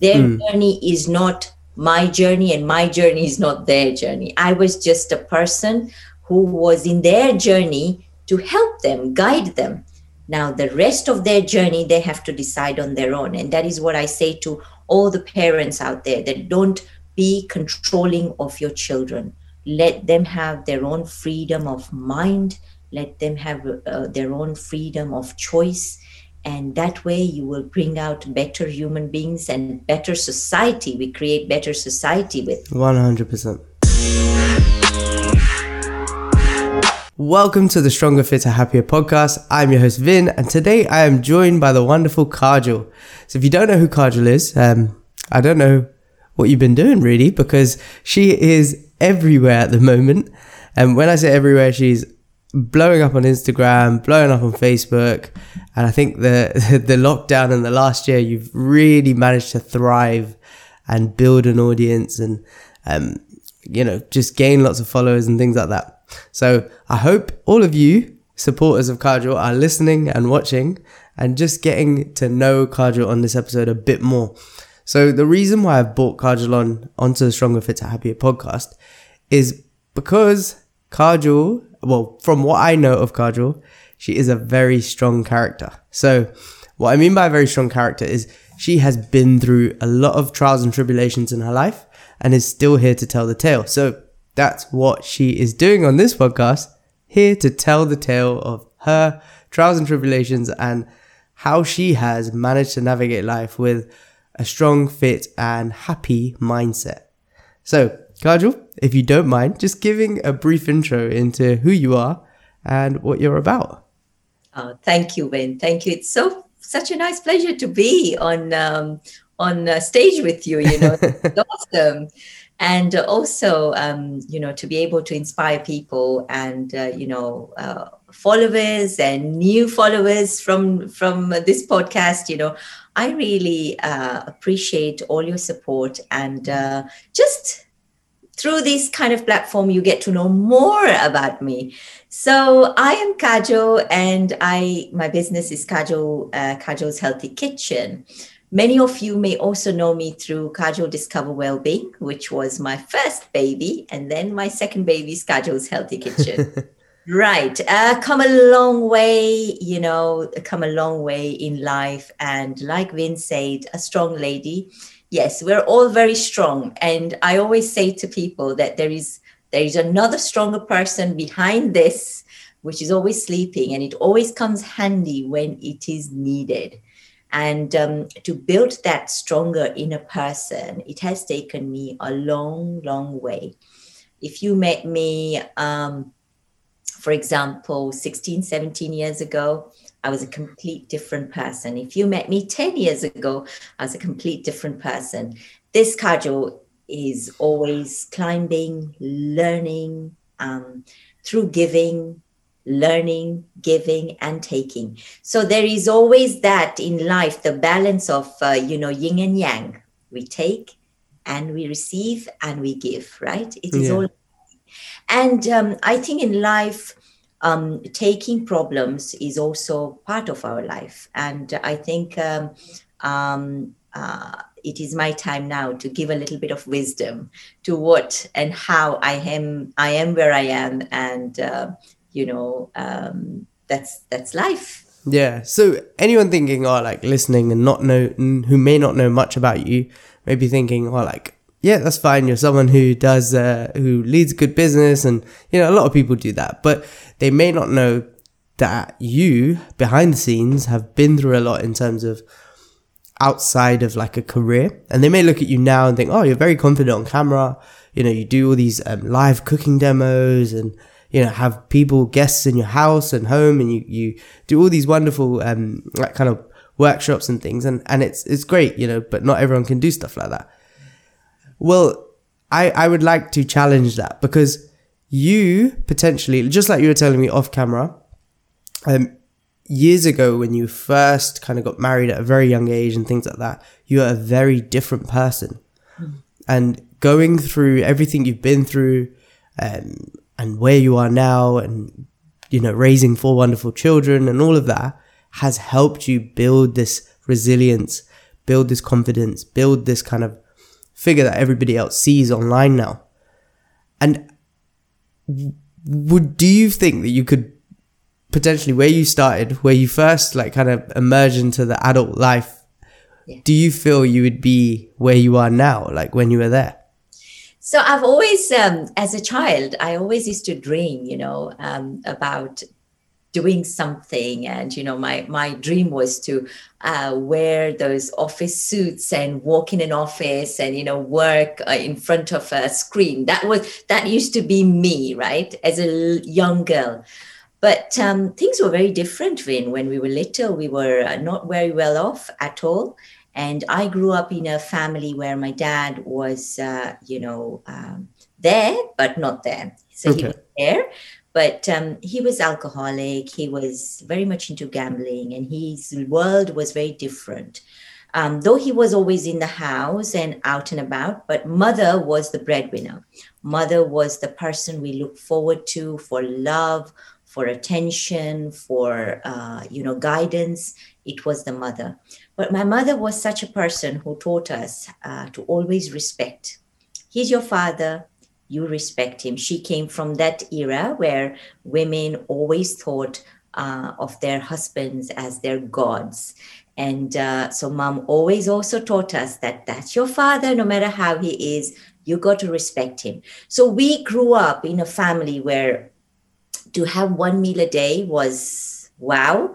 Their mm. journey is not my journey, and my journey is not their journey. I was just a person who was in their journey to help them, guide them. Now, the rest of their journey, they have to decide on their own. And that is what I say to all the parents out there that don't be controlling of your children. Let them have their own freedom of mind, let them have uh, their own freedom of choice. And that way, you will bring out better human beings and better society. We create better society with 100%. Welcome to the Stronger, Fitter, Happier podcast. I'm your host Vin, and today I am joined by the wonderful Kajal. So, if you don't know who Kajal is, um, I don't know what you've been doing really, because she is everywhere at the moment. And when I say everywhere, she's blowing up on Instagram, blowing up on Facebook, and I think the the lockdown in the last year, you've really managed to thrive and build an audience, and um, you know, just gain lots of followers and things like that. So I hope all of you supporters of Kajal are listening and watching and just getting to know Kajal on this episode a bit more. So the reason why I've brought Kajal on onto the Stronger Fitter Happier podcast is because Kajal, well, from what I know of Kajal, she is a very strong character. So what I mean by a very strong character is she has been through a lot of trials and tribulations in her life and is still here to tell the tale. So that's what she is doing on this podcast, here to tell the tale of her trials and tribulations and how she has managed to navigate life with a strong, fit, and happy mindset. So, Kajal, if you don't mind, just giving a brief intro into who you are and what you're about. Oh, thank you, Wayne. Thank you. It's so such a nice pleasure to be on um, on uh, stage with you. You know, it's awesome and also um, you know to be able to inspire people and uh, you know uh, followers and new followers from from this podcast you know i really uh, appreciate all your support and uh, just through this kind of platform you get to know more about me so i am kajal and i my business is kajal uh, kajal's healthy kitchen Many of you may also know me through Kajal Discover Wellbeing, which was my first baby, and then my second baby, Kajal's Healthy Kitchen. right. Uh, come a long way, you know, come a long way in life. And like Vin said, a strong lady. Yes, we're all very strong. And I always say to people that there is there is another stronger person behind this, which is always sleeping, and it always comes handy when it is needed. And um, to build that stronger inner person, it has taken me a long, long way. If you met me, um, for example, 16, 17 years ago, I was a complete different person. If you met me 10 years ago, I was a complete different person. This Kajal is always climbing, learning, um, through giving, learning, giving, and taking. So there is always that in life, the balance of, uh, you know, yin and yang. We take and we receive and we give, right? It is yeah. all. And um, I think in life, um, taking problems is also part of our life. And I think um, um, uh, it is my time now to give a little bit of wisdom to what and how I am. I am where I am, and uh, you know um, that's that's life yeah so anyone thinking or oh, like listening and not know who may not know much about you may be thinking oh like yeah that's fine. You're someone who does uh, who leads a good business and you know a lot of people do that but they may not know that you behind the scenes have been through a lot in terms of outside of like a career. And they may look at you now and think oh you're very confident on camera. You know you do all these um, live cooking demos and you know have people guests in your house and home and you you do all these wonderful um like kind of workshops and things. And and it's it's great you know but not everyone can do stuff like that well i i would like to challenge that because you potentially just like you were telling me off camera um years ago when you first kind of got married at a very young age and things like that you are a very different person mm. and going through everything you've been through um, and where you are now and, you know, raising four wonderful children and all of that has helped you build this resilience, build this confidence, build this kind of figure that everybody else sees online now. And would do you think that you could potentially where you started, where you first like kind of emerged into the adult life, yeah. do you feel you would be where you are now, like when you were there? So I've always, um, as a child, I always used to dream, you know, um, about doing something. And you know my my dream was to uh, wear those office suits and walk in an office and you know work uh, in front of a screen. That was that used to be me right as a young girl. But um, things were very different when when we were little we were uh, not very well off at all. And i grew up in a family where my dad was uh, you know um, there but not there. So okay. he was there but um, he was alcoholic. He was very much into gambling and his world was very different. Um, though he was always in the house and out and about but mother was the breadwinner. Mother was the person we look forward to for love for attention for uh, you know guidance. It was the mother. But my mother was such a person who taught us uh, to always respect. He's your father you respect him. She came from that era where women always thought uh, of their husbands as their gods. And uh, so, mom always also taught us that that's your father, no matter how he is, you got to respect him. So, we grew up in a family where to have one meal a day was wow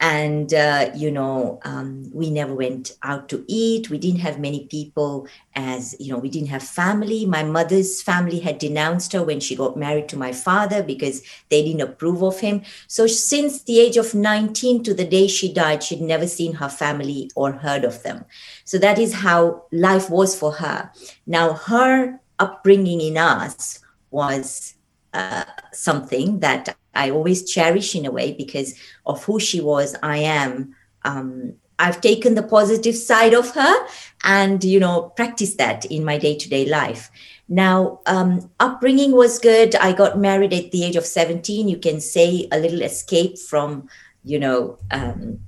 and uh, you know um, we never went out to eat. We didn't have many people as you know we didn't have family. My mother's family had denounced her when she got married to my father because they didn't approve of him. So since the age of 19 to the day she died she'd never seen her family or heard of them. So that is how life was for her. Now her upbringing in us was something that I always cherish in a way because of who she was. I am. Um, I've taken the positive side of her and you know practice that in my day to day life. Now, um, upbringing was good. I got married at the age of 17. You can say a little escape from, you know, um,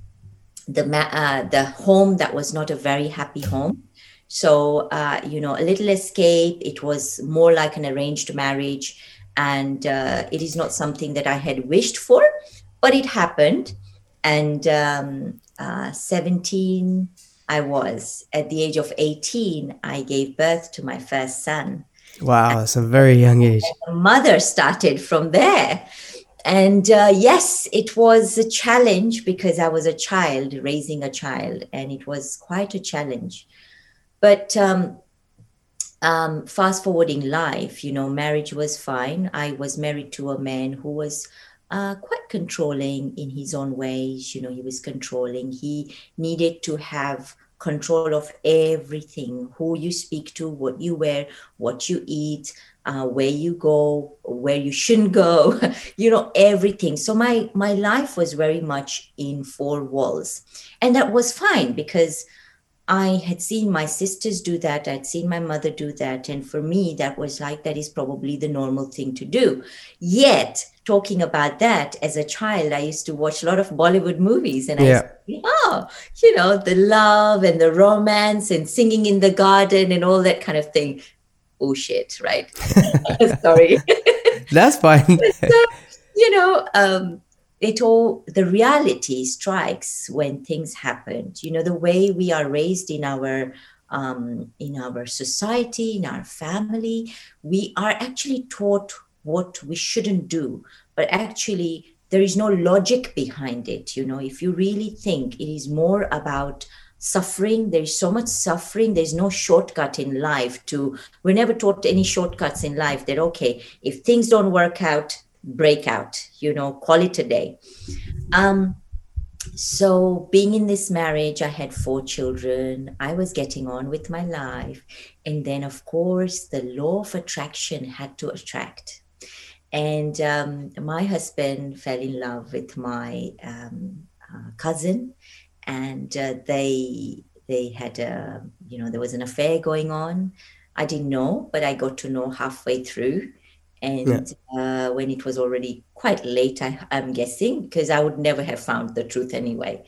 the uh, the home that was not a very happy home. So, uh, you know, a little escape. It was more like an arranged marriage and uh, it is not something that I had wished for, but it happened. And um, uh, 17, I was. At the age of 18, I gave birth to my first son. Wow, that's a very young age. mother started from there. And uh, yes, it was a challenge because I was a child raising a child, and it was quite a challenge. But um, um, fast forwarding life, you know, marriage was fine. I was married to a man who was uh, quite controlling in his own ways. You know, he was controlling. He needed to have control of everything who you speak to, what you wear, what you eat, uh, where you go, where you shouldn't go, you know, everything. So my my life was very much in four walls. And that was fine because I had seen my sisters do that. I'd seen my mother do that. And for me, that was like, that is probably the normal thing to do. Yet, talking about that as a child, I used to watch a lot of Bollywood movies and yeah. I oh, you know, the love and the romance and singing in the garden and all that kind of thing. Oh, shit, right? Sorry. That's fine. so, you know, um, it all the reality strikes when things happen. You know the way we are raised in our um, in our society in our family we are actually taught what we shouldn't do. But actually there is no logic behind it you know. If you really think it is more about suffering there's so much suffering there's no shortcut in life to we're never taught any shortcuts in life that okay if things don't work out breakout you know call it a day. Um so being in this marriage i had four children. I was getting on with my life. And then of course the law of attraction had to attract. And um, my husband fell in love with my um, uh, cousin. And uh, they they had a you know there was an affair going on. I didn't know but i got to know halfway through and yeah. uh, when it was already quite late I, am guessing because i would never have found the truth anyway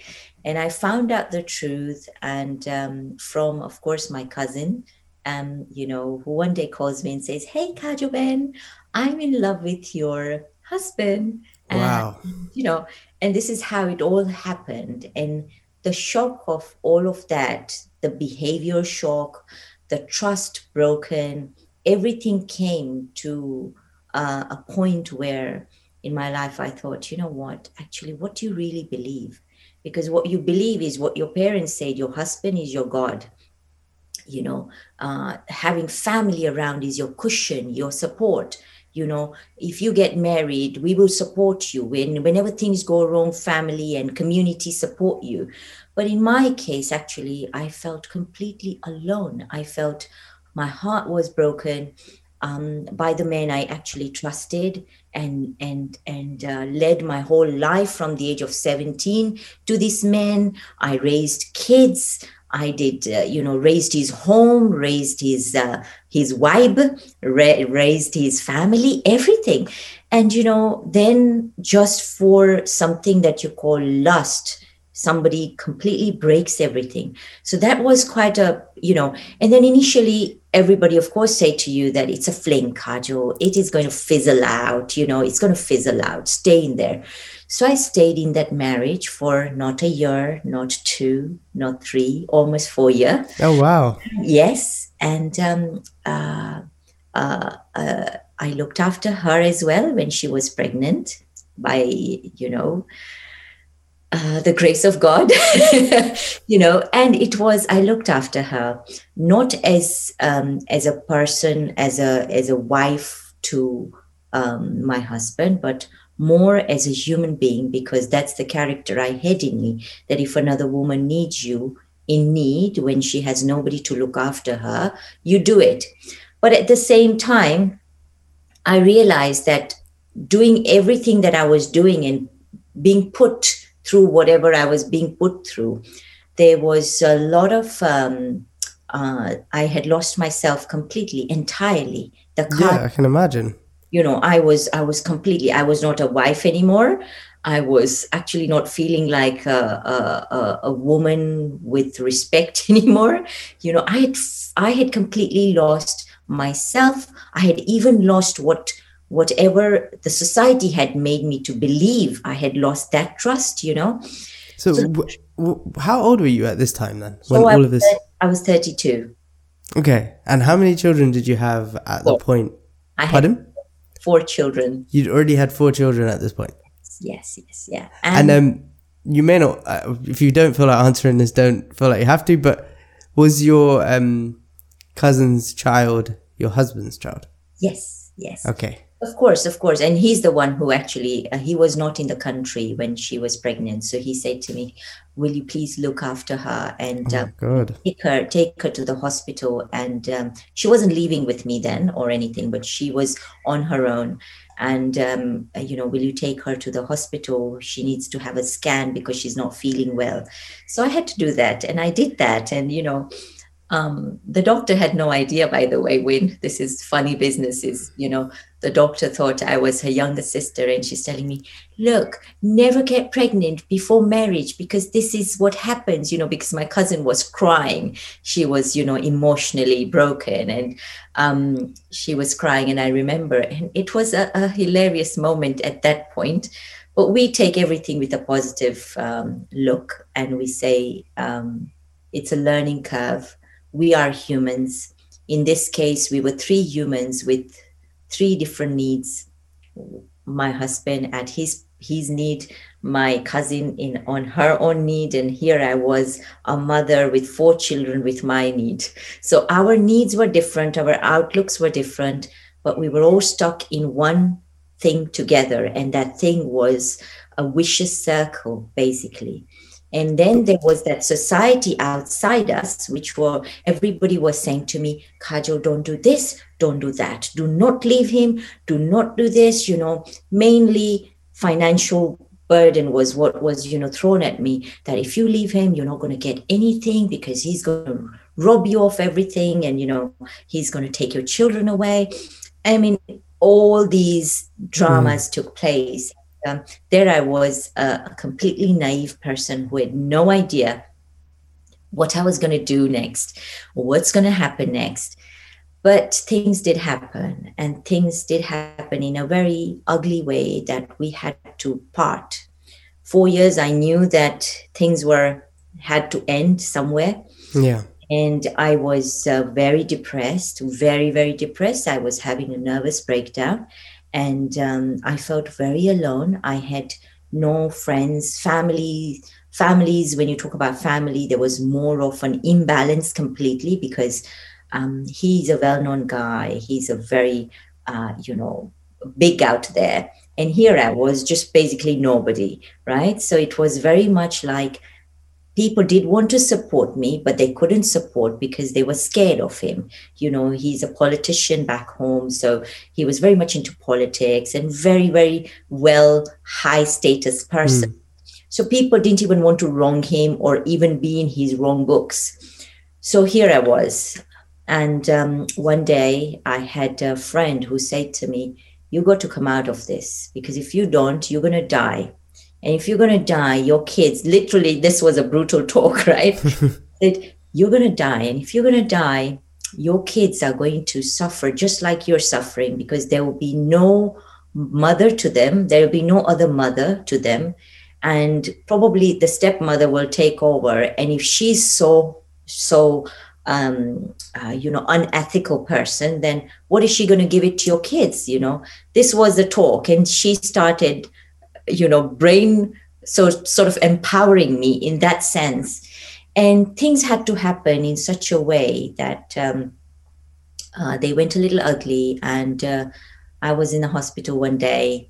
and I found out the truth, and um, from, of course, my cousin, um, you know, who one day calls me and says, "Hey, Kajal Ben, I'm in love with your husband." And, Wow. You know, and this is how it all happened, and the shock of all of that, the behavior shock, the trust broken, everything came to uh, a point where in my life I thought, you know what, actually, what do you really believe? Because what you believe is what your parents said, your husband is your God. You know, uh, having family around is your cushion, your support. You know, if you get married, we will support you. When whenever things go wrong, family and community support you. But in my case, actually, I felt completely alone. I felt my heart was broken um, by the men I actually trusted and and and uh, led my whole life from the age of 17 to this man. I raised kids. I did, uh, you know, raised his home, raised his uh, his wife, ra- raised his family, everything, and you know, then just for something that you call lust, somebody completely breaks everything. So that was quite a, you know, and then initially everybody of course say to you that it's a fling Kajal it is going to fizzle out you know it's going to fizzle out. Stay in there. So i stayed in that marriage for not a year not two not three almost four years Oh wow. yes. And um, uh, uh, uh, i looked after her as well when she was pregnant by you know uh, the grace of God, you know, and it was I looked after her not as um, as a person, as a as a wife to um, my husband, but more as a human being because that's the character I had in me. That if another woman needs you in need when she has nobody to look after her, you do it. But at the same time, I realized that doing everything that I was doing and being put through whatever I was being put through, there was a lot of, um, uh, I had lost myself completely, entirely. The car, Yeah, I can imagine. you know, I was, I was completely, I was not a wife anymore. I was actually not feeling like a, a, a, a woman with respect anymore. You know, I had, I had completely lost myself. I had even lost what whatever the society had made me to believe i had lost that trust you know So, w- w- how old were you at this time then? When so I all was, of this. I was 32 Okay, and how many children did you have at the point? i had Pardon? four children You'd already had four children at this point. yes yes yeah And um, you may not, uh, if you don't feel like answering this, don't feel like you have to. But was your um cousin's child your husband's child? yes yes Okay. Of course, of course. And he's the one who actually, uh, he was not in the country when she was pregnant. So he said to me, Will you please look after her and Oh uh, take her, take her to the hospital? And um, she wasn't leaving with me then or anything, but she was on her own. And, um, you know, will you take her to the hospital? She needs to have a scan because she's not feeling well. So I had to do that. And I did that. And, you know, um, the doctor had no idea, by the way, when this is funny business is, you know, the doctor thought I was her younger sister, and she's telling me, look, never get pregnant before marriage because this is what happens, you know, because my cousin was crying. She was, you know, emotionally broken and um, she was crying. And I remember, and it was a, a hilarious moment at that point. But we take everything with a positive um, look and we say, um, it's a learning curve. We are humans. In this case, we were three humans with three different needs. My husband at his his need, my cousin in on her own need, and here I was, a mother with four children with my need. So our needs were different, our outlooks were different, but we were all stuck in one thing together, and that thing was a vicious circle, basically. And then there was that society outside us, which were everybody was saying to me, Kajal, don't do this, don't do that, do not leave him, do not do this. You know, mainly financial burden was what was, you know, thrown at me that if you leave him, you're not going to get anything because he's going to rob you of everything and, you know, he's going to take your children away. I mean, all these hmm. dramas took place um, there I was a, a completely naive person who had no idea what I was going to do next or what's going to happen next. But things did happen, and things did happen in a very ugly way that we had to part. Four years, I knew that things were had to end somewhere. Yeah. And I was uh, very depressed, very, very depressed. I was having a nervous breakdown and um, I felt very alone. I had no friends, family, families. When you talk about family, there was more of an imbalance completely because um, he's a well-known guy. He's a very, uh, you know, big out there, and here I was just basically nobody, right? So it was very much like people did want to support me, but they couldn't support because they were scared of him. You know, he's a politician back home, so he was very much into politics and very, very well high status person. Mm. So people didn't even want to wrong him or even be in his wrong books. So here I was. And um, one day I had a friend who said to me, You got to come out of this because if you don't, you're going to die and if you're going to die, your kids, literally, this was a brutal talk, right? that you're going to die. And if you're going to die, your kids are going to suffer just like you're suffering because there will be no mother to them. There will be no other mother to them. And probably the stepmother will take over. And if she's so, so, um, uh, you know, unethical person, then what is she going to give it to your kids? You know, this was the talk. And she started you know brain so sort of empowering me in that sense. And things had to happen in such a way that um, uh, they went a little ugly and uh, i was in the hospital one day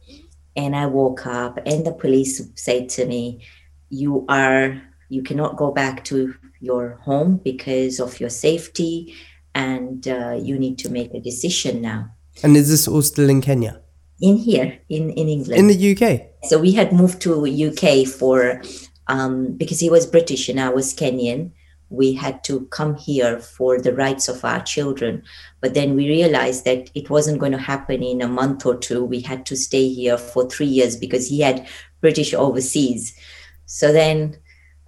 and i woke up and the police said to me you are you cannot go back to your home because of your safety and uh, you need to make a decision now. And is this all still in kenya in here in in England. In the UK. So we had moved to UK for um, because he was British and I was Kenyan. We had to come here for the rights of our children. But then we realized that it wasn't going to happen in a month or two. We had to stay here for three years because he had British overseas. So then,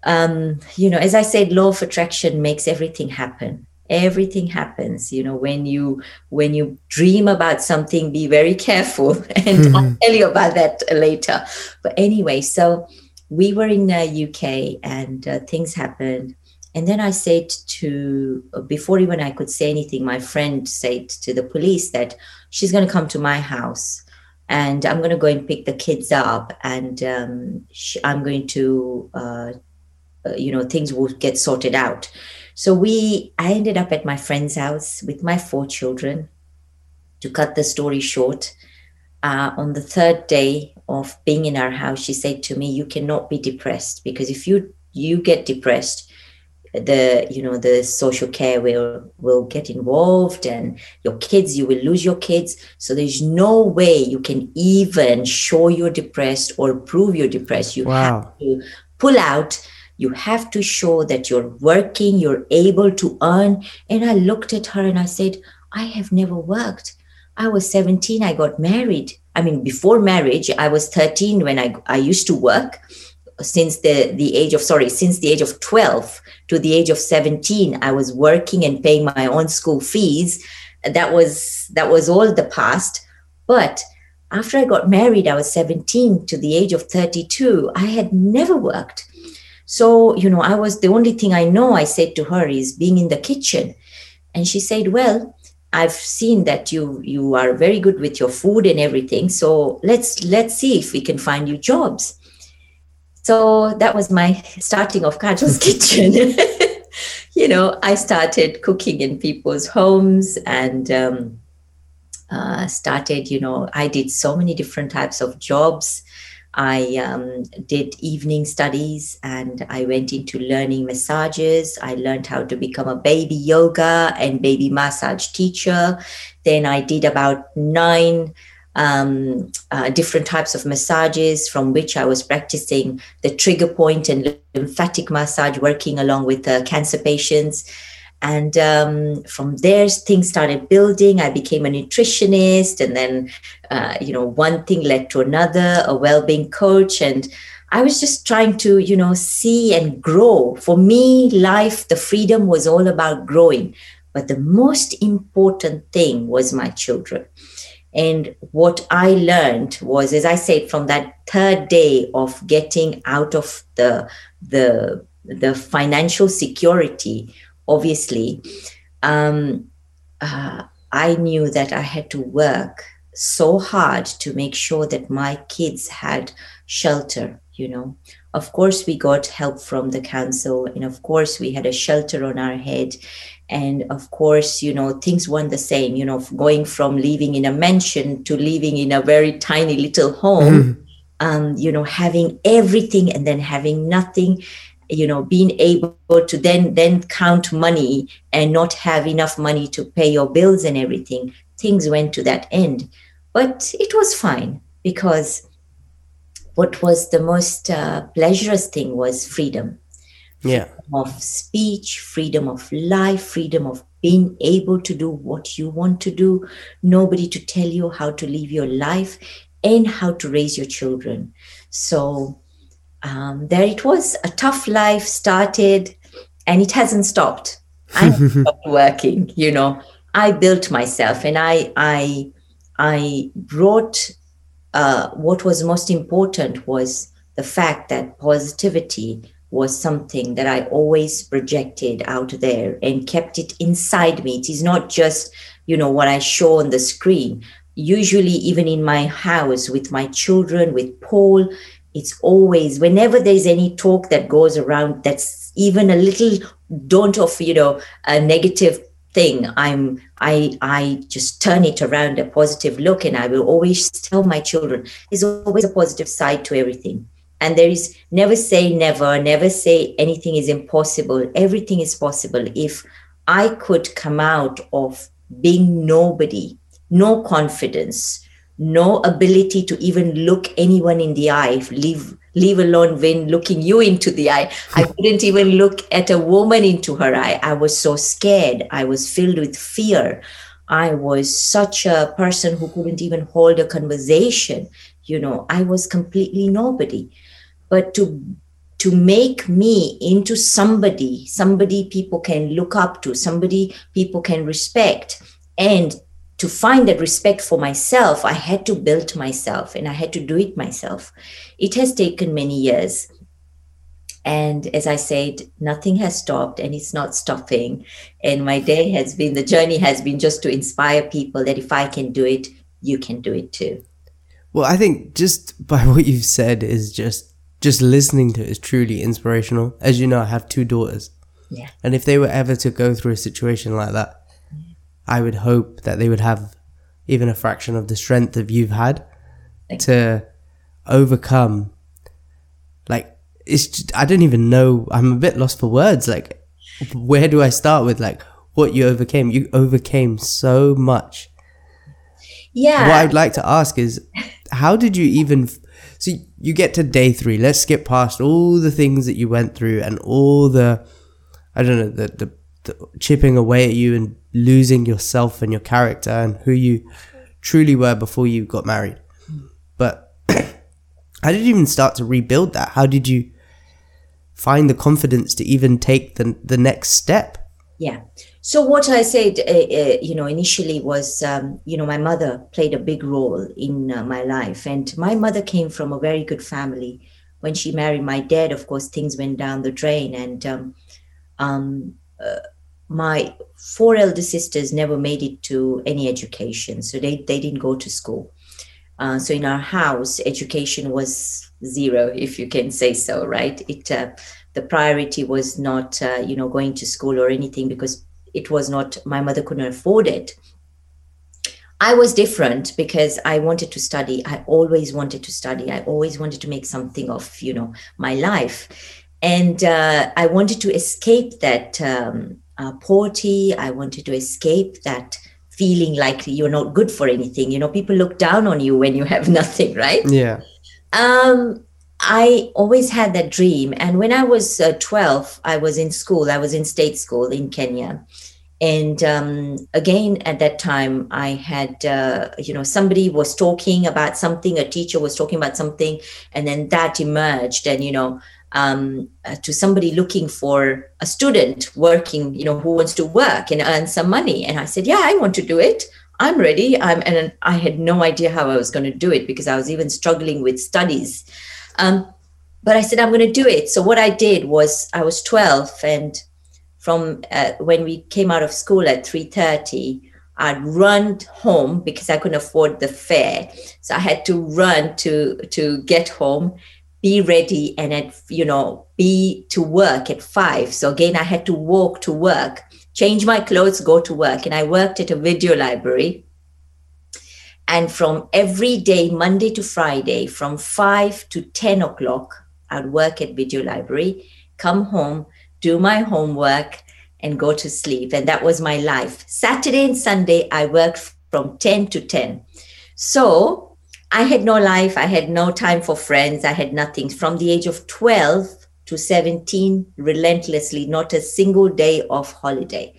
um, you know, as I said, law of attraction makes everything happen everything happens you know when you when you dream about something be very careful and mm-hmm. i'll tell you about that later. But anyway so we were in the uh, uk and uh, things happened. And then i said to before even i could say anything my friend said to the police that she's going to come to my house and i'm going to go and pick the kids up and um, i'm going to uh, uh, you know things will get sorted out so we, I ended up at my friend's house with my four children. To cut the story short, uh, on the third day of being in our house, she said to me, "You cannot be depressed because if you you get depressed, the you know the social care will will get involved and your kids you will lose your kids so there's no way you can even show you're depressed or prove you're depressed you wow. have to pull out you have to show that you're working, you're able to earn. And I looked at her and I said, I have never worked. I was 17, I got married. I mean, before marriage, I was 13 when I, I used to work since the, the age of, sorry, since the age of 12 to the age of 17, I was working and paying my own school fees. That was, that was all the past. But after I got married, I was 17 to the age of 32. I had never worked. So, you know, I was the only thing I know I said to her is being in the kitchen. And she said, Well, I've seen that you you are very good with your food and everything. So let's let's see if we can find you jobs. So that was my starting of Kajal's kitchen. you know, I started cooking in people's homes and um, uh, started, you know, I did so many different types of jobs. I um, did evening studies and I went into learning massages. I learned how to become a baby yoga and baby massage teacher. Then I did about nine um, uh, different types of massages from which I was practicing the trigger point and lymphatic massage, working along with uh, cancer patients. And um, from there things started building. I became a nutritionist and then uh, you know one thing led to another a well-being coach. And i was just trying to you know see and grow. For me life the freedom was all about growing. But the most important thing was my children. And what I learned was, as I said, from that third day of getting out of the the the financial security, obviously, um, uh, I knew that I had to work so hard to make sure that my kids had shelter. You know, of course, we got help from the council, and of course, we had a shelter on our head and of course you know things weren't the same you know going from living in a mansion to living in a very tiny little home mm-hmm. um, you know having everything and then having nothing you know being able to then then count money and not have enough money to pay your bills and everything things went to that end but it was fine because what was the most uh, pleasurous thing was freedom yeah. of speech, freedom of life, freedom of being able to do what you want to do, nobody to tell you how to live your life and how to raise your children. So um, there it was. A tough life started and it hasn't stopped. I'm stopped working, you know. I built myself and I I I brought uh, what was most important was the fact that positivity was something that I always projected out there and kept it inside me. It is not just, you know, what I show on the screen. Usually, even in my house with my children, with Paul, it's always whenever there's any talk that goes around that's even a little don't of, you know, a negative thing i'm i i just turn it around a positive look and i will always tell my children there's always a positive side to everything. And there is never say never never say anything is impossible. Everything is possible. If i could come out of being nobody no confidence no ability to even look anyone in the eye leave leave alone when looking you into the eye. I couldn't even look at a woman into her eye. I was so scared. I was filled with fear. I was such a person who couldn't even hold a conversation. You know i was completely nobody. But to to make me into somebody somebody people can look up to somebody people can respect and to find that respect for myself i had to build myself and i had to do it myself it has taken many years and as i said nothing has stopped and it's not stopping and my day has been the journey has been just to inspire people that if i can do it you can do it too well i think just by what you've said is just just listening to it is truly inspirational. As you know, I have two daughters. Yeah. And if they were ever to go through a situation like that, I would hope that they would have even a fraction of the strength that you've had to overcome. Like, it's, just, I don't even know. I'm a bit lost for words. Like, where do I start with like what you overcame? You overcame so much. Yeah. What I'd like to ask is, how did you even so you get to day three. Let's skip past all the things that you went through and all the, I don't know, the, the, the chipping away at you and losing yourself and your character and who you truly were before you got married. But how did you even start to rebuild that? How did you find the confidence to even take the, the next step? Yeah. So what I said, uh, uh, you know, initially was, um, you know, my mother played a big role in uh, my life, and my mother came from a very good family. When she married my dad, of course, things went down the drain, and um, um, uh, my four elder sisters never made it to any education, so they they didn't go to school. Uh, so in our house, education was zero, if you can say so, right? It uh, the priority was not, you know, going to school or anything because it was not my mother couldn't afford it i was different because i wanted to study i always wanted to study i always wanted to make something of you know my life and uh, i wanted to escape that um, uh, poverty i wanted to escape that feeling like you're not good for anything you know people look down on you when you have nothing right yeah um I always had that dream. And when I was uh, 12, I was in school, I was in state school in Kenya. And um, again, at that time, I had, uh, you know, somebody was talking about something, a teacher was talking about something, and then that emerged. And, you know, um, uh, to somebody looking for a student working, you know, who wants to work and earn some money. And I said, yeah, I want to do it. I'm ready. I'm, and I had no idea how I was going to do it because I was even struggling with studies. Um, but I said, I'm going to do it. So what I did was I was 12 and from uh, when we came out of school at 3.30, I'd run home because I couldn't afford the fare. So I had to run to, to get home be ready and at you know be to work at five. So again i had to walk to work change my clothes go to work. And i worked at a video library. And from every day monday to friday from 5 to 10 o'clock i'd work at video library come home do my homework and go to sleep. And that was my life. Saturday and sunday i worked from 10 to 10 so I had no life. I had no time for friends. I had nothing. From the age of 12 to 17, relentlessly, not a single day of holiday.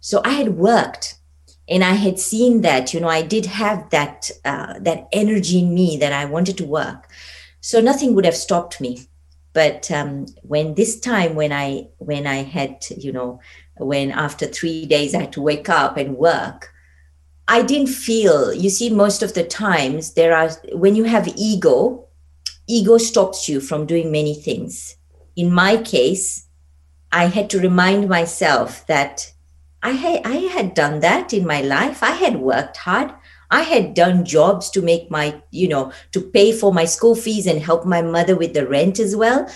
So I had worked and I had seen that, you know, I did have that, uh, that energy in me that I wanted to work. So nothing would have stopped me. But um, when this time, when I, when I had, you know, when after three days I had to wake up and work, I didn't feel, you see, most of the times there are, when you have ego, ego stops you from doing many things. In my case, I had to remind myself that I had, I had done that in my life. I had worked hard. I had done jobs to make my, you know, to pay for my school fees and help my mother with the rent as well.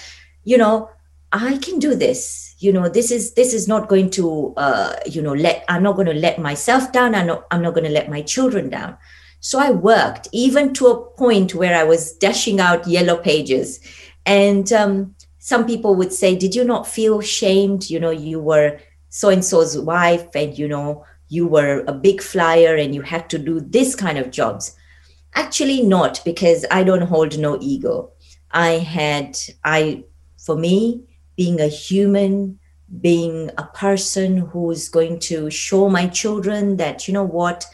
You know, I can do this. You know this is this is not going to uh, you know let i'm not going to let myself down. I'm not, I'm not going to let my children down. So i worked even to a point where i was dashing out yellow pages. And um, some people would say did you not feel shamed? You know you were so and so's wife and you know you were a big flyer and you had to do this kind of jobs. Actually not because i don't hold no ego. I had i for me being a human, being a person who's going to show my children that, you know what,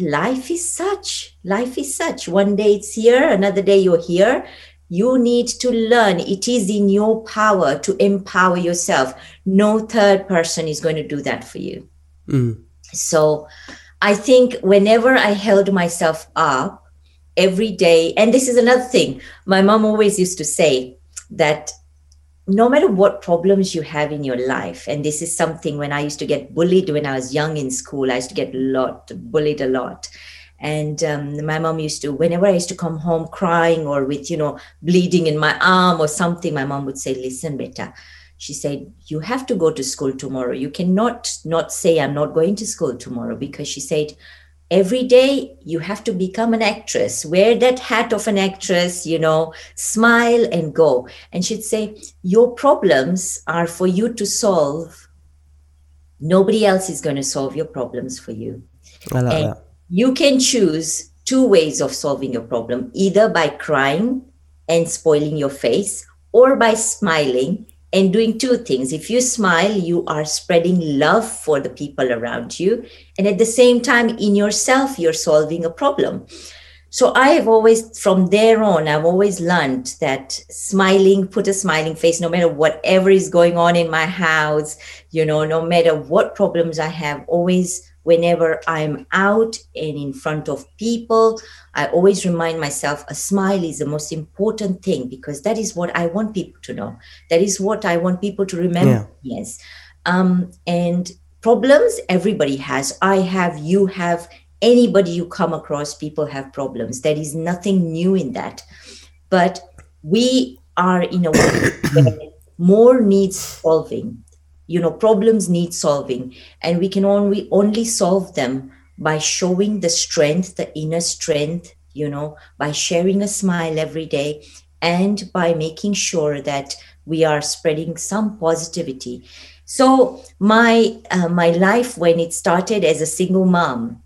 life is such, life is such. One day it's here, another day you're here. You need to learn. It is in your power to empower yourself. No third person is going to do that for you. Mm. So I think whenever I held myself up every day, and this is another thing, my mom always used to say that no matter what problems you have in your life, and this is something when I used to get bullied when I was young in school, I used to get a lot, bullied a lot. And um, my mom used to, whenever I used to come home crying or with, you know, bleeding in my arm or something, my mom would say, listen, beta, she said, you have to go to school tomorrow. You cannot not say, I'm not going to school tomorrow because she said, every day you have to become an actress. Wear that hat of an actress you know smile and go. And she'd say your problems are for you to solve. Nobody else is going to solve your problems for you. I and that. you can choose two ways of solving your problem either by crying and spoiling your face or by smiling and doing two things. If you smile, you are spreading love for the people around you. And at the same time, in yourself, you're solving a problem. So I have always, from there on, I've always learned that smiling, put a smiling face, no matter whatever is going on in my house, you know, no matter what problems I have, always whenever I'm out and in front of people, I always remind myself a smile is the most important thing because that is what I want people to know. That is what I want people to remember. Yeah. Yes. Um, and problems, everybody has. I have, you have, anybody you come across, people have problems. There is nothing new in that. But we are in a way where more needs solving you know problems need solving and we can only only solve them by showing the strength the inner strength you know by sharing a smile every day and by making sure that we are spreading some positivity. So my uh, my life when it started as a single mom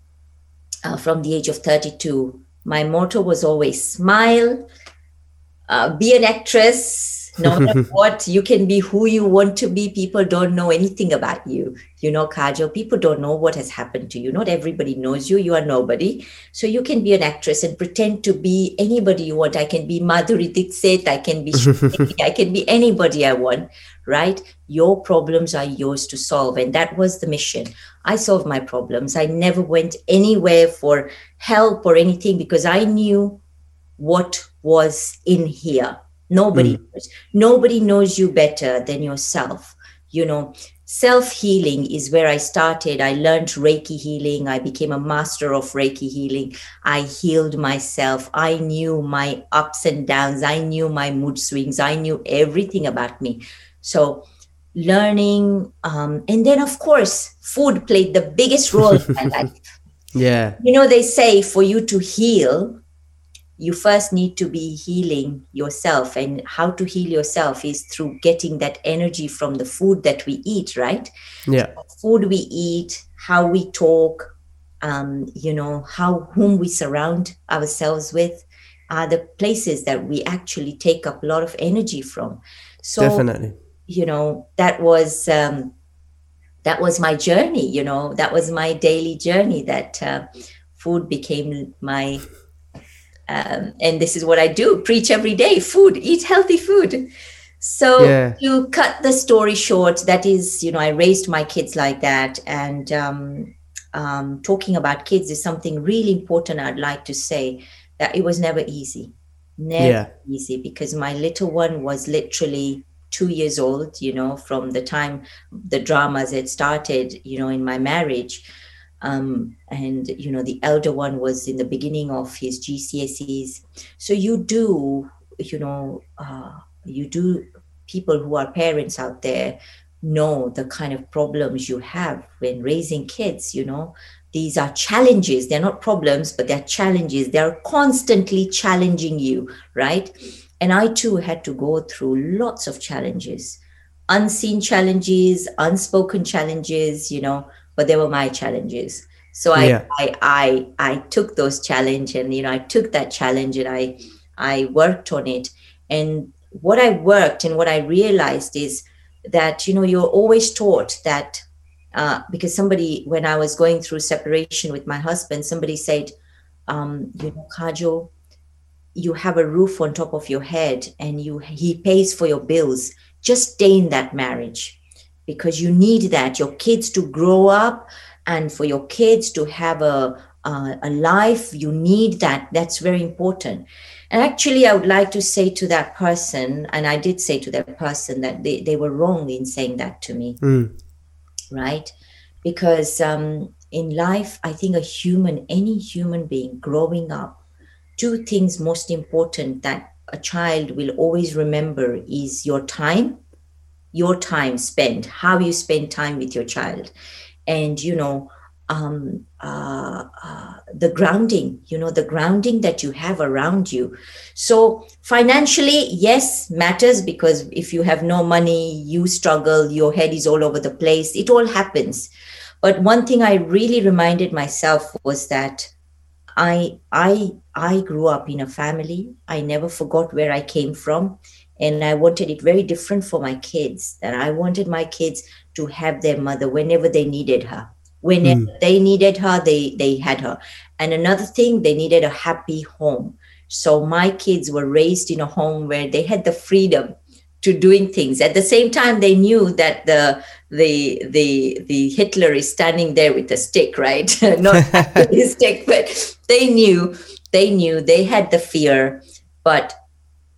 uh, from the age of 32 my motto was always smile uh, be an actress no matter what you can be who you want to be. People don't know anything about you. You know kajal people don't know what has happened to you. Not everybody knows you. You are nobody. So you can be an actress and pretend to be anybody you want. I can be madhuri dixit. I can be i can be anybody i want right? Your problems are yours to solve. And that was the mission. I solved my problems. I never went anywhere for help or anything because i knew what was in here Nobody mm. knows. Nobody knows you better than yourself. You know, self healing is where I started. I learned Reiki healing. I became a master of Reiki healing. I healed myself. I knew my ups and downs. I knew my mood swings. I knew everything about me. So, learning, um, and then of course, food played the biggest role in my life. Yeah. You know, they say for you to heal, you first need to be healing yourself and how to heal yourself is through getting that energy from the food that we eat right? Yeah. Food we eat how we talk um, you know how whom we surround ourselves with are the places that we actually take up a lot of energy from. So definitely. you know that was um, that was my journey you know that was my daily journey that uh, food became my um, and this is what I do preach every day food, eat healthy food. So yeah. to cut the story short, that is, you know, I raised my kids like that. And um, um, talking about kids is something really important. I'd like to say that it was never easy, never yeah. easy, because my little one was literally two years old, you know, from the time the dramas had started, you know, in my marriage. Um, and you know the elder one was in the beginning of his GCSEs. So you do, you know, uh, you do. People who are parents out there know the kind of problems you have when raising kids. You know, these are challenges. They're not problems, but they're challenges. They're constantly challenging you, right? And I too had to go through lots of challenges unseen challenges, unspoken challenges, you know, but they were my challenges. So I, yeah. I i i took those challenge and you know i took that challenge and i i worked on it. And what i worked and what i realized is that you know you're always taught that uh, because somebody when i was going through separation with my husband somebody said um, you know Kajal you have a roof on top of your head and you he pays for your bills. Just stay in that marriage because you need that. Your kids to grow up and for your kids to have a uh, a life you need that. That's very important. And actually i would like to say to that person and i did say to that person that they, they were wrong in saying that to me. Mm. right? Because um, in life i think a human any human being growing up two things most important that a child will always remember is your time your time spent, how you spend time with your child, and you know, um, uh, uh, the grounding, you know, the grounding that you have around you. So financially, yes, matters because if you have no money, you struggle, your head is all over the place. It all happens. But one thing I really reminded myself was that I I I grew up in a family. I never forgot where I came from and i wanted it very different for my kids that i wanted my kids to have their mother whenever they needed her. Whenever mm. they needed her they they had her. And another thing they needed a happy home. So my kids were raised in a home where they had the freedom to doing things. At the same time they knew that the the the the hitler is standing there with a stick right? Not a stick but they knew they knew they had the fear. But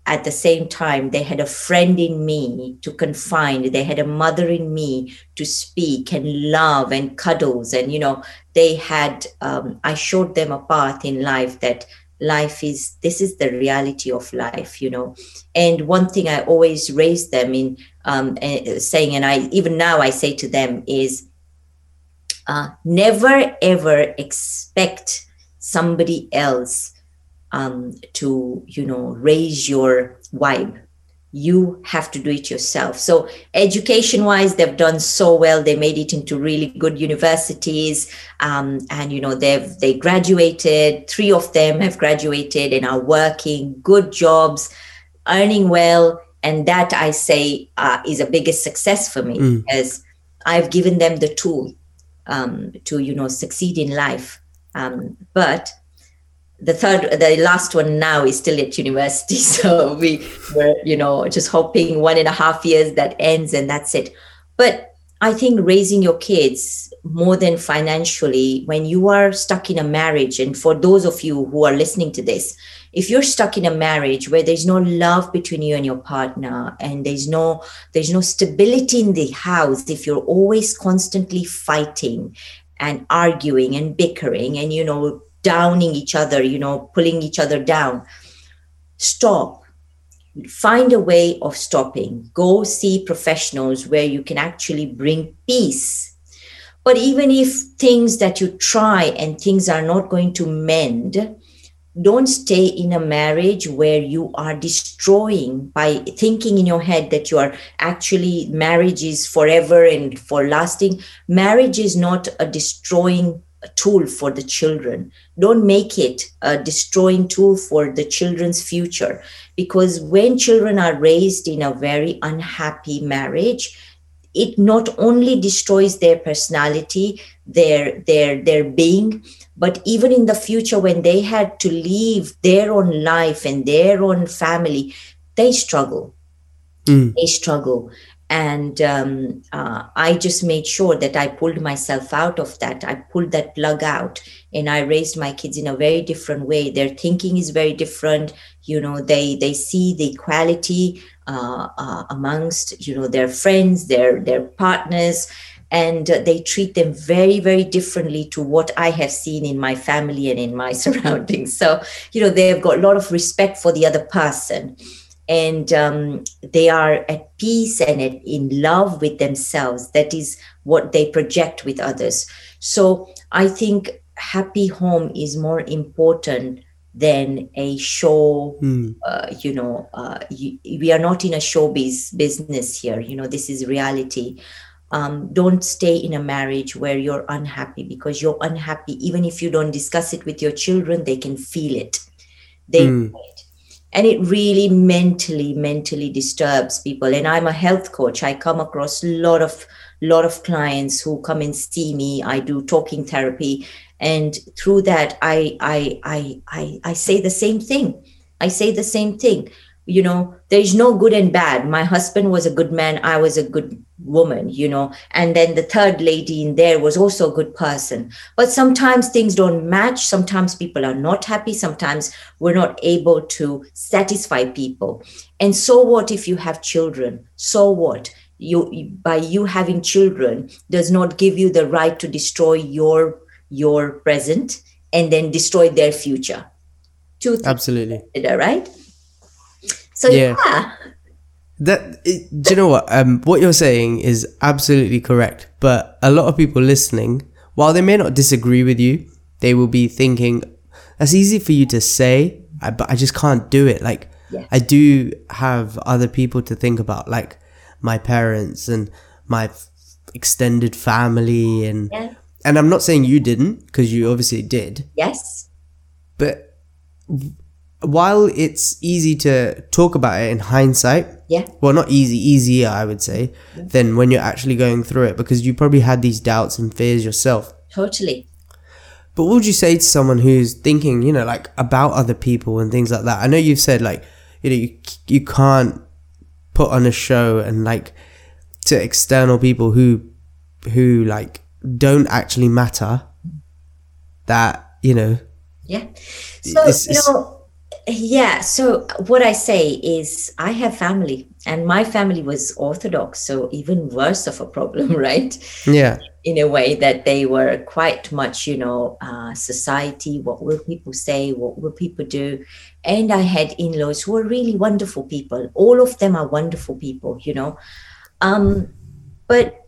at the same time they had a friend in me to confide they had a mother in me to speak and love and cuddles. And you know they had um, i showed them a path in life that life is this is the reality of life you know. And one thing i always raise them in um, uh, saying and i even now i say to them is uh, never ever expect somebody else um, to you know raise your vibe you have to do it yourself so education wise they've done so well they made it into really good universities um, and you know they've they graduated three of them have graduated and are working good jobs earning well, and that I say uh, is a biggest success for me Mm. because I've given them the tool um, to you know succeed in life. Um, but the third, the last one now is still at university, so we were you know just hoping one and a half years that ends and that's it. But I think raising your kids more than financially, when you are stuck in a marriage, and for those of you who are listening to this, if you're stuck in a marriage where there's no love between you and your partner, and there's no there's no stability in the house, if you're always constantly fighting and arguing and bickering and you know downing each other, you know pulling each other down, stop. Find a way of stopping. Go see professionals where you can actually bring peace. But even if things that you try and things are not going to mend don't stay in a marriage where you are destroying by thinking in your head that you are actually marriage is forever and for lasting. Marriage is not a destroying tool for the children. Don't make it a destroying tool for the children's future because when children are raised in a very unhappy marriage it not only destroys their personality their their their being but even in the future when they had to leave their own life and their own family they struggle. Mm. they struggle and um, uh, i just made sure that i pulled myself out of that. I pulled that plug out and i raised my kids in a very different way. Their thinking is very different. You know they they see the equality uh, uh, amongst you know their friends their their partners and they treat them very very differently to what i have seen in my family and in my surroundings. So you know they've got a lot of respect for the other person and um, they are at peace and at, in love with themselves. That is what they project with others. So i think happy home is more important than a show Mm. uh, you know uh, you, we are not in a showbiz business here. You know this is reality. Um, don't stay in a marriage where you're unhappy because you're unhappy. Even if you don't discuss it with your children they can feel it. They Mm. And it really mentally mentally disturbs people. And i'm a health coach. I come across a lot of lot of clients who come and see me. I do talking therapy. And through that i i i i, I say the same thing. I say the same thing you know there's no good and bad. My husband was a good man i was a good woman you know. And then the third lady in there was also a good person. But sometimes things don't match. Sometimes people are not happy. Sometimes we're not able to satisfy people. And so what if you have children? So what? You by you having children does not give you the right to destroy your your present and then destroy their future. Two things Absolutely. right so Yeah. yeah, That it, do you know what? Um, what you're saying is absolutely correct. But a lot of people listening, while they may not disagree with you, they will be thinking, "That's easy for you to say, I- but I just can't do it." Like Yeah. I do have other people to think about, like my parents and my f- extended family, and yeah and I'm not saying you didn't because you obviously did, yes but while it's easy to talk about it in hindsight, yeah well, not easy, easier, I would say, than when you're actually going through it because you probably had these doubts and fears yourself. totally But what would you say to someone who's thinking, you know, like about other people and things like that? I know you've said like, you know, you, you can't put on a show and like to external people who, who like don't actually matter that, you know, Yeah. So, It's- you know, yeah. So, what I say is, I have family, and my family was Orthodox. So, even worse of a problem, right? yeah, In a way that they were quite much, you know, uh, society. What will people say? What will people do? And I had in laws who were really wonderful people. All of them are wonderful people, you know. Um, but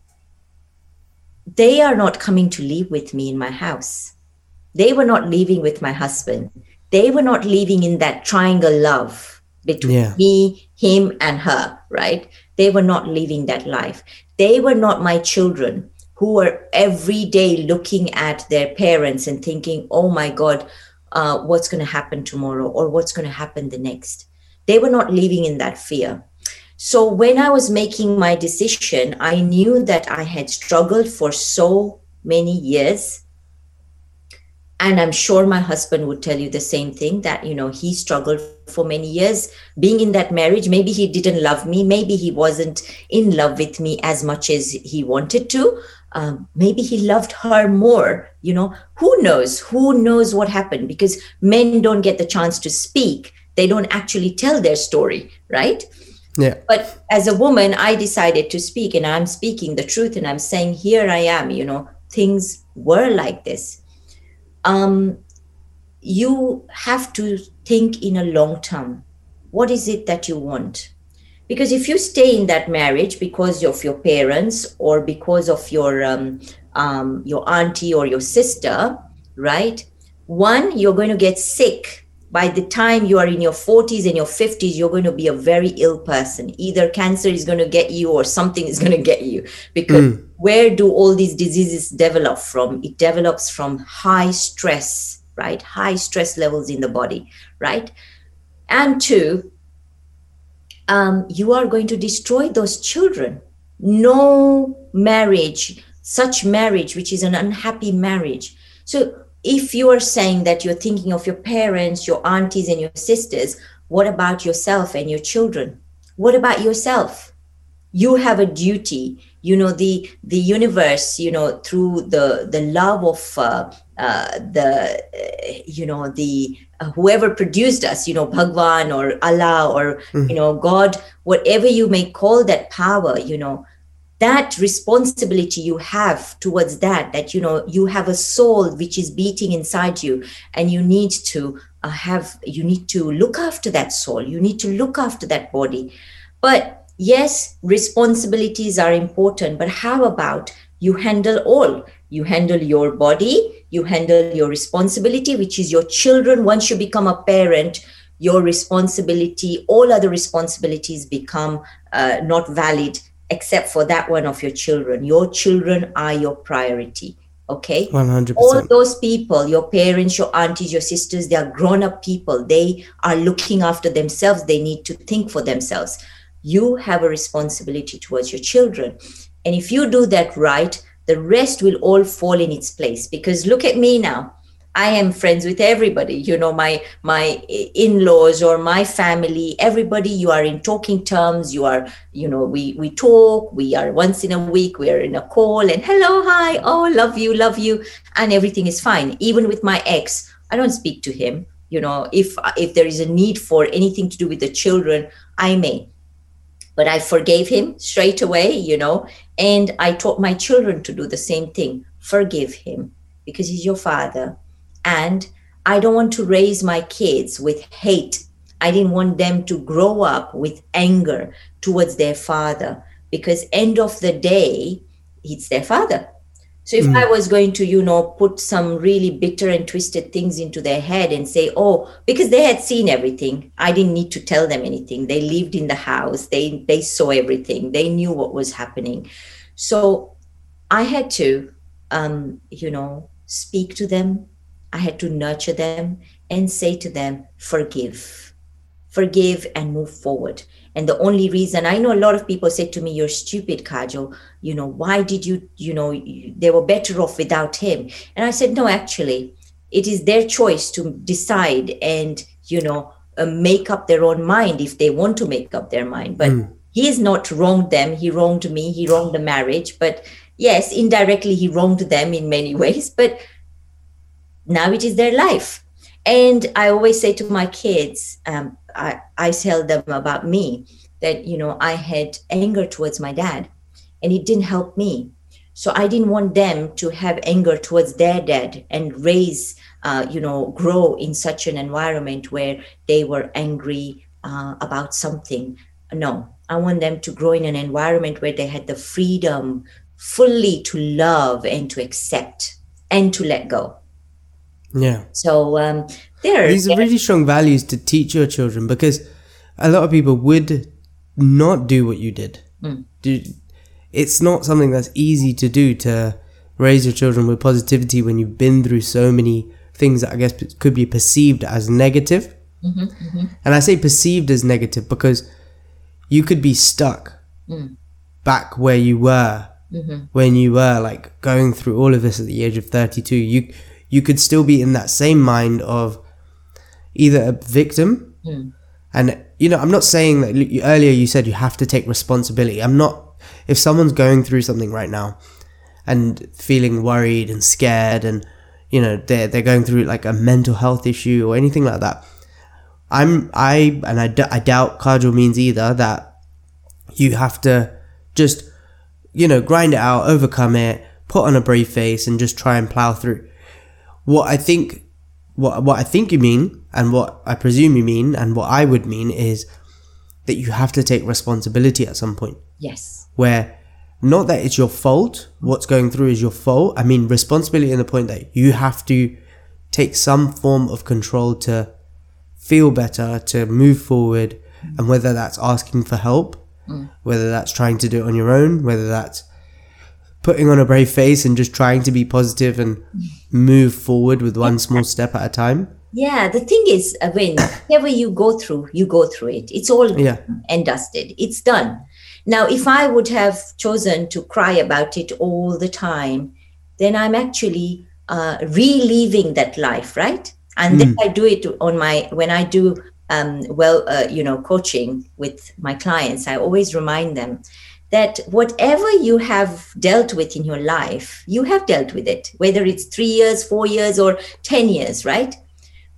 they are not coming to live with me in my house. They were not living with my husband. They were not living in that triangle love between Yeah. me, him, and her, right? They were not living that life. They were not my children who were every day looking at their parents and thinking, oh my God, uh, what's going to happen tomorrow or what's going to happen the next. they were not living in that fear so when i was making my decision i knew that i had struggled for so many years and i'm sure my husband would tell you the same thing that you know he struggled for many years being in that marriage. Maybe he didn't love me. Maybe he wasn't in love with me as much as he wanted to. Um, maybe he loved her more you know. Who knows? Who knows what happened? Because men don't get the chance to speak. They don't actually tell their story right? Yeah. But as a woman i decided to speak and i'm speaking the truth and i'm saying here i am you know. Things were like this um, you have to think in a long term. What is it that you want? Because if you stay in that marriage because of your parents or because of your um, um, your auntie or your sister, right? One, you're going to get sick. By the time you are in your 40s and your 50s, you're going to be a very ill person. Either cancer is going to get you or something is going to get you because mm where do all these diseases develop from? It develops from high stress, right? High stress levels in the body, right? And two, um, you are going to destroy those children. No marriage, such marriage, which is an unhappy marriage. So if you are saying that you're thinking of your parents, your aunties, and your sisters, what about yourself and your children? What about yourself? You have a duty you know the the universe you know through the the love of uh, uh, the uh, you know the uh, whoever produced us you know bhagwan or allah or mm. you know god whatever you may call that power you know that responsibility you have towards that that you know you have a soul which is beating inside you and you need to uh, have you need to look after that soul you need to look after that body but yes, responsibilities are important, but how about you handle all? You handle your body, you handle your responsibility, which is your children. Once you become a parent, your responsibility, all other responsibilities become uh, not valid except for that one of your children. Your children are your priority. Okay. 100%. All those people, your parents, your aunties, your sisters, they are grown up people. They are looking after themselves. They need to think for themselves you have a responsibility towards your children. And if you do that right, the rest will all fall in its place. Because look at me now. I am friends with everybody, you know, my my in-laws or my family, everybody. You are in talking terms. You are, you know, we we talk. We are once in a week. We are in a call and hello, hi, oh, love you, love you, and everything is fine. Even with my ex, I don't speak to him. You know, if if there is a need for anything to do with the children, I may but I forgave him straight away, you know, and I taught my children to do the same thing forgive him because he's your father. And I don't want to raise my kids with hate. I didn't want them to grow up with anger towards their father because end of the day, it's their father so if mm. I was going to, you know, put some really bitter and twisted things into their head and say, oh, because they had seen everything, I didn't need to tell them anything. They lived in the house, they they saw everything, they knew what was happening. So I had to, um, you know, speak to them. I had to nurture them and say to them, forgive, forgive and move forward. And the only reason I know a lot of people say to me, You're stupid, Kajal. You know, why did you, you know, they were better off without him? And I said, No, actually, it is their choice to decide and, you know, uh, make up their own mind if they want to make up their mind. But mm. he has not wronged them. He wronged me. He wronged the marriage. But yes, indirectly, he wronged them in many ways. But now it is their life. And I always say to my kids, um, I, I tell them about me that, you know, I had anger towards my dad and it didn't help me. So I didn't want them to have anger towards their dad and raise, uh, you know, grow in such an environment where they were angry uh, about something. No, I want them to grow in an environment where they had the freedom fully to love and to accept and to let go. Yeah. So um, there. These are really strong values to teach your children because a lot of people would not do what you did. Mm. Do, it's not something that's easy to do to raise your children with positivity when you've been through so many things that I guess could be perceived as negative. And I say perceived as negative because you could be stuck back where you were when you were like going through all of this at the age of 32. You you could still be in that same mind of either a victim hmm. and you know i'm not saying that you- earlier you said you have to take responsibility. I'm not if someone's going through something right now and feeling worried and scared and you know they're, they're going through like a mental health issue or anything like that i'm i and i, d- I doubt Kajal means either that you have to just you know grind it out overcome it put on a brave face and just try and plow through what i think what what I think you mean and what I presume you mean and what I would mean is that you have to take responsibility at some point. Yes. where not that it's your fault what's going through is your fault. I mean responsibility in the point that you have to take some form of control to feel better to move forward and whether that's asking for help mm. whether that's trying to do it on your own whether that's putting on a brave face and just trying to be positive and move forward with one small step at a time Yeah, the thing is, uh, when whatever you go through, you go through it. It's all Yeah. and dusted. It's done. Now, if I would have chosen to cry about it all the time, then I'm actually uh, reliving that life, right? And then I do it on my when I do um, well, uh, you know, coaching with my clients. I always remind them that whatever you have dealt with in your life, you have dealt with it, whether it's three years, four years, or 10 years, right?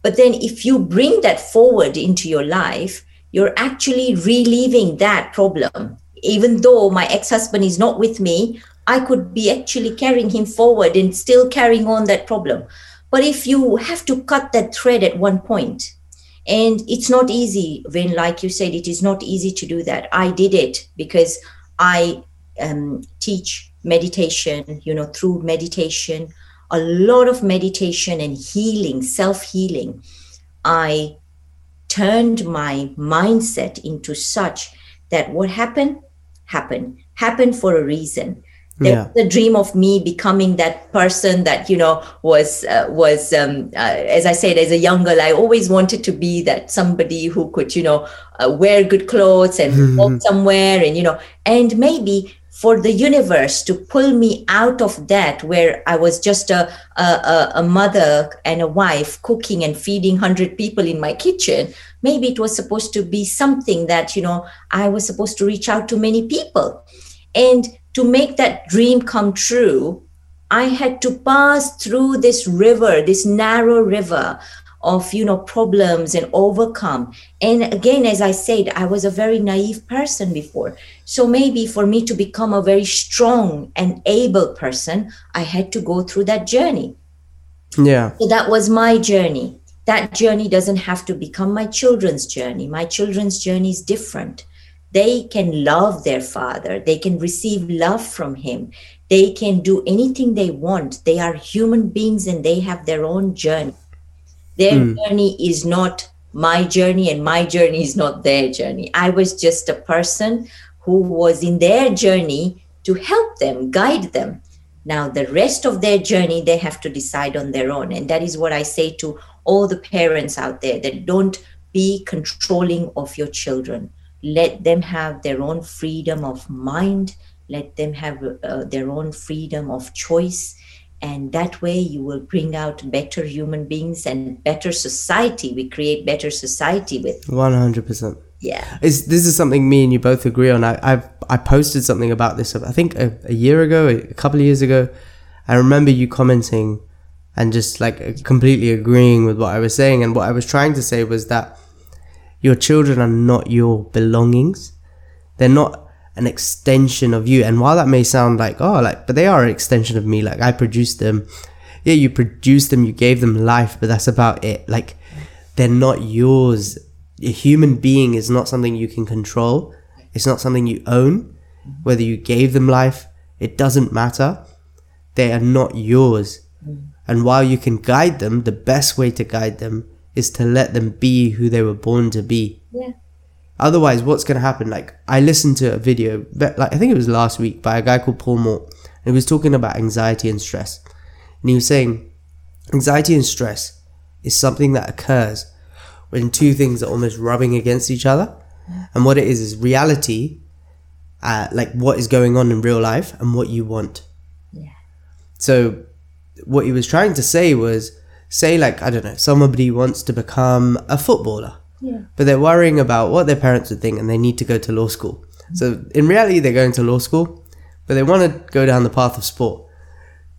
But then if you bring that forward into your life, you're actually relieving that problem. Even though my ex husband is not with me, I could be actually carrying him forward and still carrying on that problem. But if you have to cut that thread at one point, and it's not easy when like you said it is not easy to do that i did it because i um, teach meditation you know through meditation a lot of meditation and healing self-healing. I turned my mindset into such that what happened? Happened. Happened for a reason Yeah. a dream of me becoming that person that you know was uh, was um, uh, as i said as a young girl i always wanted to be that somebody who could you know uh, wear good clothes and walk somewhere and you know and maybe for the universe to pull me out of that where i was just a a, a, a mother and a wife cooking and feeding 100 people in my kitchen maybe it was supposed to be something that you know i was supposed to reach out to many people and to make that dream come true, I had to pass through this river, this narrow river of you know problems and overcome and again as i said i was a very naive person before so maybe for me to become a very strong and able person i had to go through that journey yeah so that was my journey. That journey doesn't have to become my children's journey. My children's journey is different. They can love their father, they can receive love from him, they can do anything they want. They are human beings and they have their own journey. Their hmm. journey is not my journey, and my journey is not their journey. I was just a person who was in their journey to help them, guide them. Now, the rest of their journey, they have to decide on their own. And that is what I say to all the parents out there that don't be controlling of your children. Let them have their own freedom of mind, let them have uh, their own freedom of choice. And that way, you will bring out better human beings and better society. We create better society with, 100% yeah. Is this is something me and you both agree on? I I've I posted something about this. I think a, a year ago, a couple of years ago. I remember you commenting and just like completely agreeing with what I was saying. And what I was trying to say was that your children are not your belongings. They're not an extension of you. And while that may sound like oh like, but they are an extension of me. Like I produced them. Yeah, you produced them. You gave them life, but that's about it. Like they're not yours a human being is not something you can control. It's not something you own. Whether you gave them life, it doesn't matter. They are not yours. And while you can guide them, the best way to guide them is to let them be who they were born to be. Yeah. Otherwise, what's going to happen? Like, I listened to a video, like, I think it was last week by a guy called Paul Moore. And he was talking about anxiety and stress. And he was saying, anxiety and stress is something that occurs when two things are almost rubbing against each other. And what it is is reality, uh, like what is going on in real life and what you want. Yeah. So, what he was trying to say was say, like, I don't know, somebody wants to become a footballer, Yeah. but they're worrying about what their parents would think and they need to go to law school. So, in reality, they're going to law school, but they want to go down the path of sport.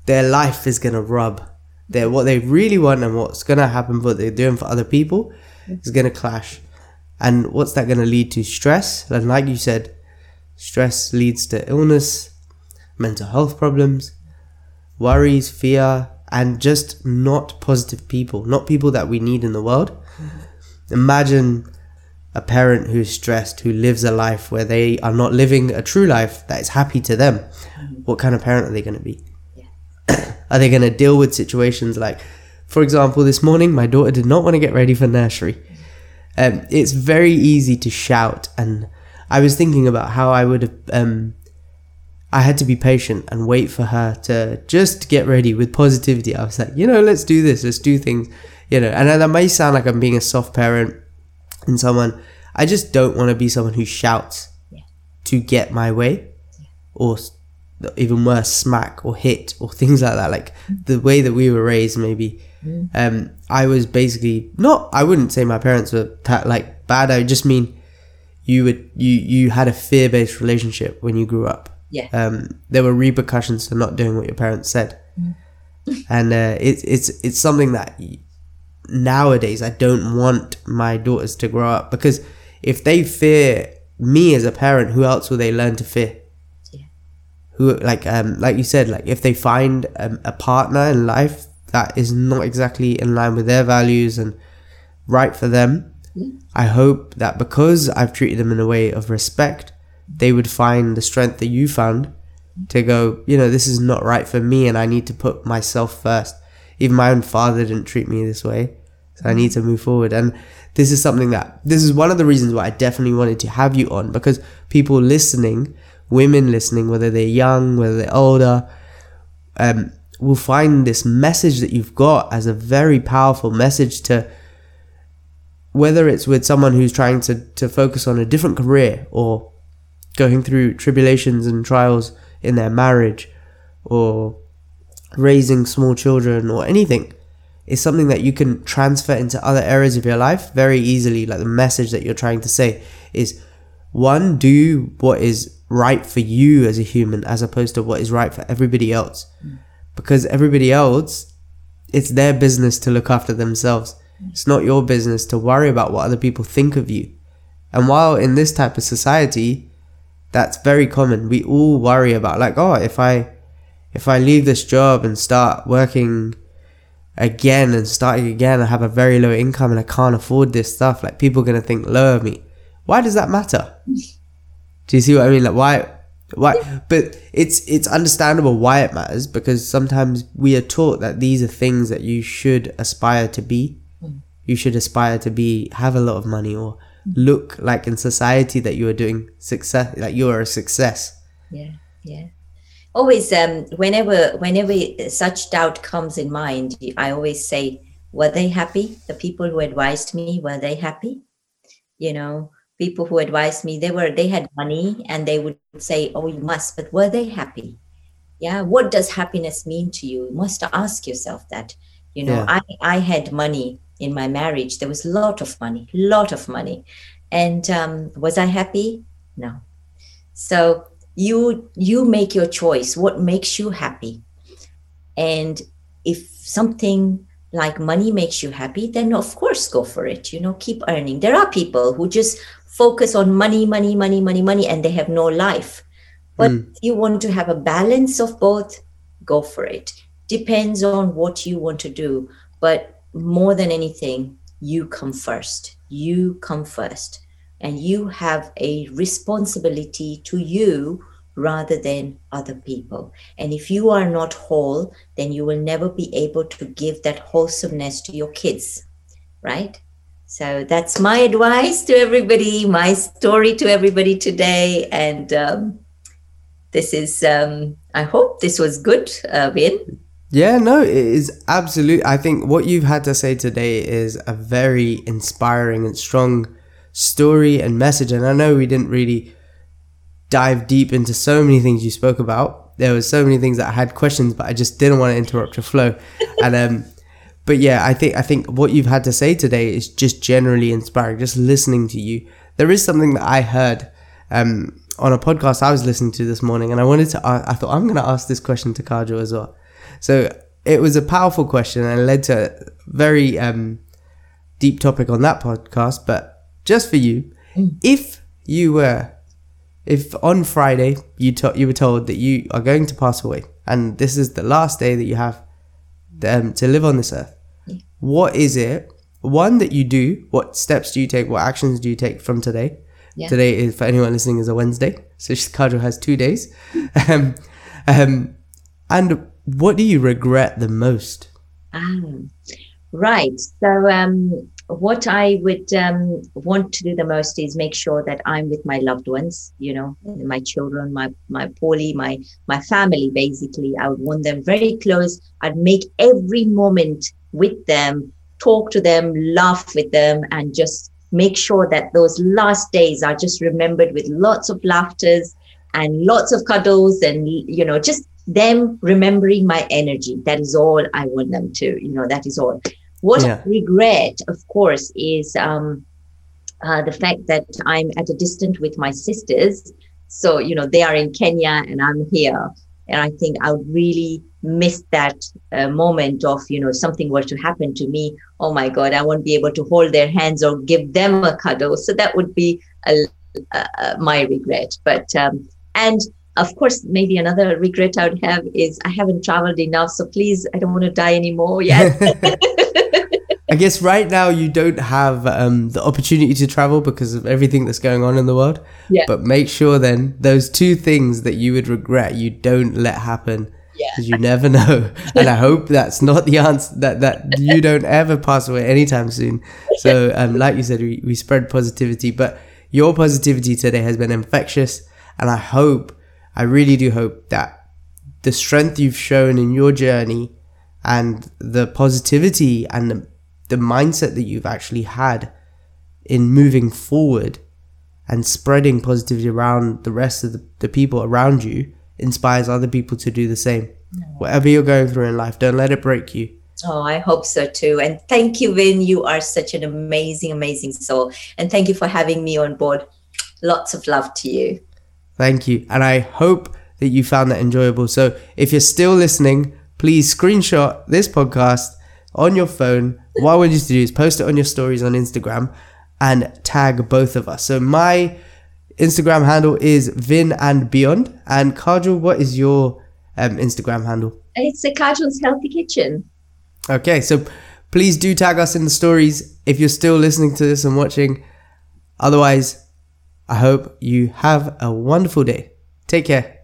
Their life is going to rub. Their, what they really want and what's going to happen, what they're doing for other people, is going to clash. And what's that going to lead to? Stress. And like you said, stress leads to illness, mental health problems, worries, fear, and just not positive people, not people that we need in the world. Imagine a parent who's stressed, who lives a life where they are not living a true life that is happy to them. What kind of parent are they going to be? are they going to deal with situations like, for example, this morning my daughter did not want to get ready for nursery. Um, it's very easy to shout, and I was thinking about how I would have. Um, I had to be patient and wait for her to just get ready with positivity. I was like, you know, let's do this, let's do things, you know. And that may sound like I'm being a soft parent and someone. I just don't want to be someone who shouts Yeah. to get my way, or even worse, smack or hit or things like that. Like the way that we were raised, maybe. Um, I was basically not. I wouldn't say my parents were ta- like bad. I just mean you would you you had a fear based relationship when you grew up. Yeah. Um, there were repercussions for not doing what your parents said, and uh, it's it's it's something that nowadays I don't want my daughters to grow up because if they fear me as a parent, who else will they learn to fear? Yeah. Who like um like you said like if they find um, a partner in life that is not exactly in line with their values and right for them, I hope that because I've treated them in a way of respect, they would find the strength that you found to go, you know, this is not right for me and I need to put myself first. Even my own father didn't treat me this way. So I need to move forward. And this is something that, this is one of the reasons why I definitely wanted to have you on because people listening, women listening, whether they're young, whether they're older, um, will find this message that you've got as a very powerful message to whether it's with someone who's trying to, to focus on a different career or going through tribulations and trials in their marriage or raising small children or anything is something that you can transfer into other areas of your life very easily. Like the message that you're trying to say is one do what is right for you as a human as opposed to what is right for everybody else. Because everybody else it's their business to look after themselves. It's not your business to worry about what other people think of you. And while in this type of society that's very common. We all worry about like oh if i if i leave this job and start working again and starting again i have a very low income and i can't afford this stuff like people are going to think low of me. Why does that matter? Do you see what i mean? Like why why but it's it's understandable why it matters because sometimes we are taught that these are things that you should aspire to be. Hmm. You should aspire to be have a lot of money or look like in society that you are doing success like you are a success. Yeah yeah. Always um whenever whenever such doubt comes in mind i always say were they happy? The people who advised me were they happy? You know people who advised me they were they had money and they would say oh you must but were they happy? Yeah what does happiness mean to you? You must ask yourself that. You know Yeah. i i had money in my marriage there was a lot of money lot of money. And um was i happy? No. So you you make your choice what makes you happy. And if something like money makes you happy then of course go for it you know keep earning. There are people who just focus on money money money money money and they have no life. But Mm. if you want to have a balance of both go for it. Depends on what you want to do. But more than anything you come first you come first and you have a responsibility to you rather than other people. And if you are not whole, then you will never be able to give that wholesomeness to your kids, right? So that's my advice to everybody, my story to everybody today. And um, this is, um, I hope this was good, uh, Vin. Yeah, no, it is absolute. I think what you've had to say today is a very inspiring and strong story and message. And I know we didn't really dive deep into so many things you spoke about. There was so many things that I had questions, but I just didn't want to interrupt your flow. and um, but yeah, I think I think what you've had to say today is just generally inspiring. Just listening to you, there is something that I heard um, on a podcast I was listening to this morning, and I wanted to. I thought I'm going to ask this question to Kajal as well. So it was a powerful question and led to a very um, deep topic on that podcast. But just for you, mm. if you were if on Friday you to- you were told that you are going to pass away and this is the last day that you have um, to live on this earth, what is it? One that you do. What steps do you take? What actions do you take from today? Yeah. Today is for anyone listening is a Wednesday, so Kajal has two days. um, um, and what do you regret the most? Ah, right. So um, what I would um, want to do the most is make sure that I'm with my loved ones, you know, my children, my my my my family. Basically, I would want them very close. I'd make every moment with them, talk to them, laugh with them, and just make sure that those last days are just remembered with lots of laughters and lots of cuddles, and you know, just them remembering my energy. That is all I want them to, you know, that is all. What yeah. I regret, of course, is um, uh, the fact that I'm at a distance with my sisters. So, you know, they are in Kenya and I'm here. And I think I would really miss that uh, moment of, you know, something were to happen to me. Oh my God, I won't be able to hold their hands or give them a cuddle. So that would be a, uh, my regret. But, um, and of course, maybe another regret I would have is I haven't traveled enough. So please, I don't want to die anymore yet. I guess right now you don't have um, the opportunity to travel because of everything that's going on in the world. Yeah. But make sure then those two things that you would regret you don't let happen. Because yeah. you never know. and I hope that's not the answer that, that you don't ever pass away anytime soon. So um, like you said, we, we spread positivity, but your positivity today has been infectious. And I hope, I really do hope that the strength you've shown in your journey and the positivity and the the mindset that you've actually had in moving forward and spreading positivity around the rest of the, the people around you inspires other people to do the same. Whatever you're going through in life, don't let it break you. Oh, I hope so too. And thank you, Vin. You are such an amazing, amazing soul. And thank you for having me on board. Lots of love to you. Thank you. And I hope that you found that enjoyable. So if you're still listening, please screenshot this podcast on your phone. What I want you to do is post it on your stories on Instagram and tag both of us. So my Instagram handle is Vin and Beyond. And Kajal, what is your um, Instagram handle? It's a Kajal's Healthy Kitchen. Okay, so please do tag us in the stories if you're still listening to this and watching. Otherwise, I hope you have a wonderful day. Take care.